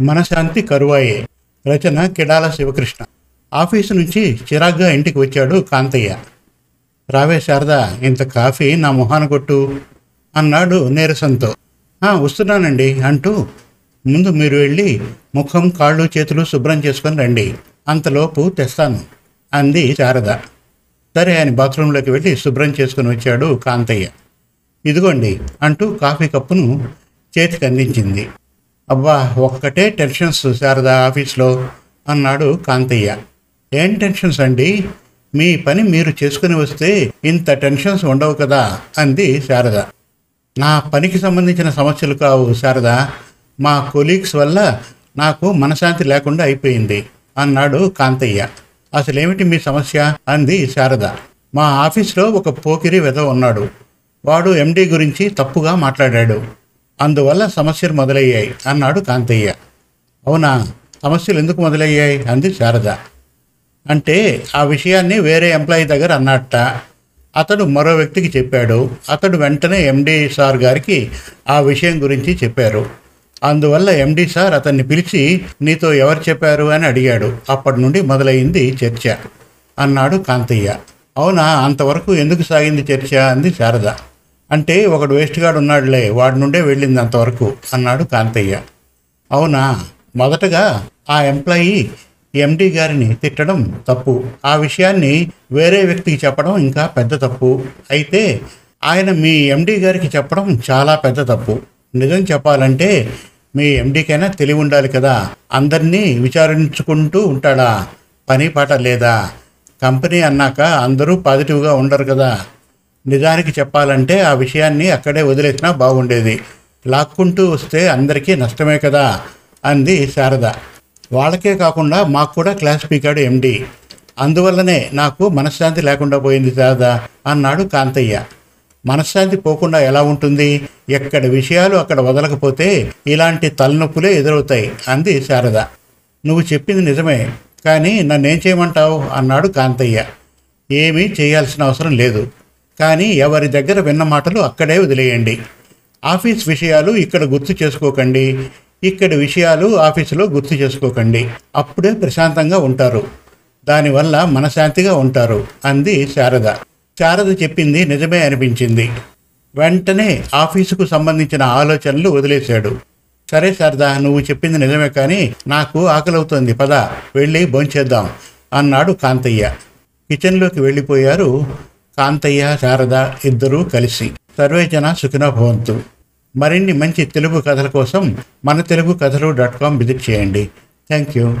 మనశాంతి కరువాయే రచన కిడాల Sivakrishna. Office నుంచి చిరాగ్గా ఇంటికి వచ్చాడు కాంతయ్య. రావే శారదా ఇంత కాఫీ నా మొహాన కొట్టు అన్నాడు నీరసంతో. వస్తున్నానండి అంటూ ముందు మీరు వెళ్ళి ముఖం కాళ్ళు చేతులు శుభ్రం చేసుకొని రండి. అంతలోపు తెస్తాను అంది శారద. సరే ఆయన బాత్రూంలోకి వెళ్ళి శుభ్రం చేసుకుని వచ్చాడు కాంతయ్య. ఇదిగోండి అంటూ కాఫీ కప్పును చేతికి అందించింది. అబ్బా ఒక్కటే టెన్షన్స్ శారదా ఆఫీస్లో అన్నాడు కాంతయ్య. ఏం టెన్షన్స్ అండి? మీ పని మీరు చేసుకుని వస్తే ఇంత టెన్షన్స్ ఉండవు కదా అంది శారద. నా పనికి సంబంధించిన సమస్యలు కావు శారద. మా కొలీగ్స్ వల్ల నాకు మనశాంతి లేకుండా అయిపోయింది అన్నాడు కాంతయ్య. అసలేమిటి మీ సమస్య? అంది శారద. మా ఆఫీస్లో ఒక పోకిరి వెధ ఉన్నాడు. వాడు ఎండీ గురించి తప్పుగా మాట్లాడాడు. అందువల్ల సమస్యలు మొదలయ్యాయి అన్నాడు కాంతయ్య. అవునా? సమస్యలు ఎందుకు మొదలయ్యాయి? అంది శారద. అంటే ఆ విషయాన్ని వేరే ఎంప్లాయీ దగ్గర అన్నట్ట. అతడు మరో వ్యక్తికి చెప్పాడు. అతడు వెంటనే ఎండి సార్ గారికి ఆ విషయం గురించి చెప్పారు. అందువల్ల ఎండి సార్ అతన్ని పిలిచి నీతో ఎవరు చెప్పారు అని అడిగాడు. అప్పటి నుండి మొదలైంది చర్చ అన్నాడు కాంతయ్య. అవునా? అంతవరకు ఎందుకు సాగింది చర్చ? అంది శారద. అంటే ఒకడు వేస్ట్గాడు ఉన్నాడులే వాడి నుండే వెళ్ళింది అంతవరకు అన్నాడు కాంతయ్య. అవునా? మొదటగా ఆ ఎంప్లాయీ ఎండి గారిని తిట్టడం తప్పు. ఆ విషయాన్ని వేరే వ్యక్తికి చెప్పడం ఇంకా పెద్ద తప్పు. అయితే ఆయన మీ ఎండి గారికి చెప్పడం చాలా పెద్ద తప్పు. నిజం చెప్పాలంటే మీ ఎండికైనా తెలివి ఉండాలి కదా. అందరినీ విచారించుకుంటూ ఉంటాడా? పని పాట లేదా? కంపెనీ అన్నాక అందరూ పాజిటివ్గా ఉండరు కదా. నిజానికి చెప్పాలంటే ఆ విషయాన్ని అక్కడే వదిలేసినా బాగుండేది. లాక్కుంటూ వస్తే అందరికీ నష్టమే కదా అంది శారద. వాళ్ళకే కాకుండా మాకు కూడా క్లాస్ పీకాడు ఎండి. అందువల్లనే నాకు మనశ్శాంతి లేకుండా పోయింది శారద అన్నాడు కాంతయ్య. మనశ్శాంతి పోకుండా ఎలా ఉంటుంది? ఎక్కడ విషయాలు అక్కడ వదలకపోతే ఇలాంటి తలనొప్పులే ఎదురవుతాయి అంది శారద. నువ్వు చెప్పింది నిజమే కానీ నన్నేం చేయమంటావు? అన్నాడు కాంతయ్య. ఏమీ చేయాల్సిన అవసరం లేదు. కానీ ఎవరి దగ్గర విన్న మాటలు అక్కడే వదిలేయండి. ఆఫీస్ విషయాలు ఇక్కడ గుర్తు చేసుకోకండి. ఇక్కడి విషయాలు ఆఫీసులో గుర్తు చేసుకోకండి. అప్పుడే ప్రశాంతంగా ఉంటారు. దానివల్ల మనశాంతిగా ఉంటారు అంది శారద. శారద చెప్పింది నిజమే అనిపించింది. వెంటనే ఆఫీసుకు సంబంధించిన ఆలోచనలు వదిలేశాడు. సరే శారద నువ్వు చెప్పింది నిజమే కానీ నాకు ఆకలవుతోంది. పద వెళ్ళి భోంచేద్దాం అన్నాడు కాంతయ్య. కిచెన్లోకి వెళ్ళిపోయారు. కాంతయ్య శారద ఇద్దరూ కలిసి సర్వేజన సుఖినో భవంతు. మరిన్ని మంచి తెలుగు కథల కోసం మన తెలుగు కథలు డాట్ కామ్ విజిట్ చేయండి. Thank you.